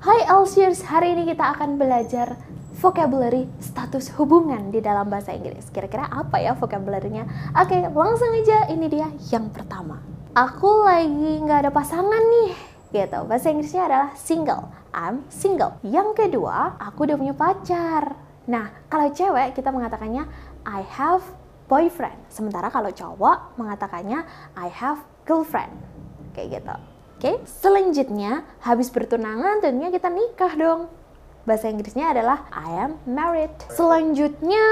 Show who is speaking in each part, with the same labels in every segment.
Speaker 1: Celsius, hari ini kita akan belajar vocabulary status hubungan di dalam bahasa Inggris. Kira-kira apa ya vocabulary-nya? Oke, langsung aja ini dia yang pertama. Aku lagi nggak ada pasangan nih, gitu. Bahasa Inggrisnya adalah single. I'm single. Yang kedua, aku udah punya pacar. Nah, kalau cewek kita mengatakannya I have boyfriend. Sementara kalau cowok mengatakannya I have girlfriend. Kayak gitu. Oke, selanjutnya habis bertunangan tentunya kita nikah dong. Bahasa Inggrisnya adalah I am married. Selanjutnya,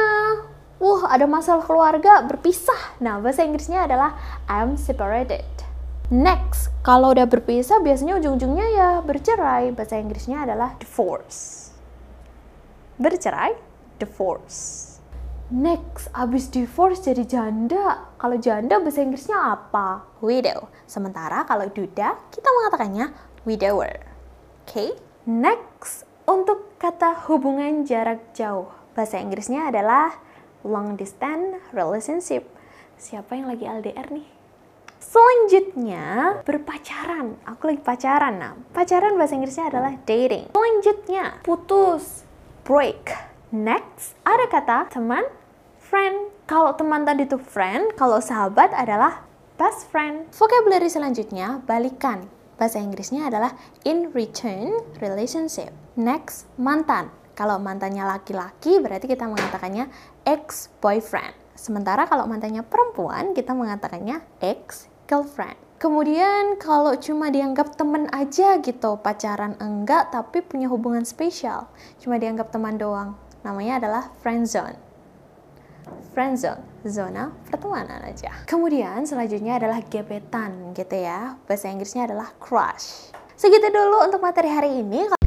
Speaker 1: wah ada masalah keluarga berpisah. Nah, bahasa Inggrisnya adalah I am separated. Next, kalau udah berpisah biasanya ujung-ujungnya ya bercerai. Bahasa Inggrisnya adalah divorce. Bercerai, divorce. Next, abis divorce jadi janda. Kalau janda bahasa Inggrisnya apa? Widow. Sementara kalau duda, kita mengatakannya widower. Oke? Okay? Next, untuk kata hubungan jarak jauh. Bahasa Inggrisnya adalah long distance relationship. Siapa yang lagi LDR nih? Selanjutnya, berpacaran. Aku lagi pacaran. Nah, pacaran bahasa Inggrisnya adalah dating. Selanjutnya, putus. Break. Next, ada kata teman friend. Kalau teman tadi itu friend, kalau sahabat adalah best friend. Vocabulary selanjutnya, balikan. Bahasa Inggrisnya adalah in return relationship. Next, mantan. Kalau mantannya laki-laki, berarti kita mengatakannya ex-boyfriend. Sementara kalau mantannya perempuan, kita mengatakannya ex-girlfriend. Kemudian kalau cuma dianggap teman aja gitu, pacaran enggak tapi punya hubungan spesial, cuma dianggap teman doang. Namanya adalah friend zone friendzone, zona pertemanan aja. Kemudian selanjutnya adalah gebetan gitu ya. Bahasa Inggrisnya adalah crush. Segitu dulu untuk materi hari ini.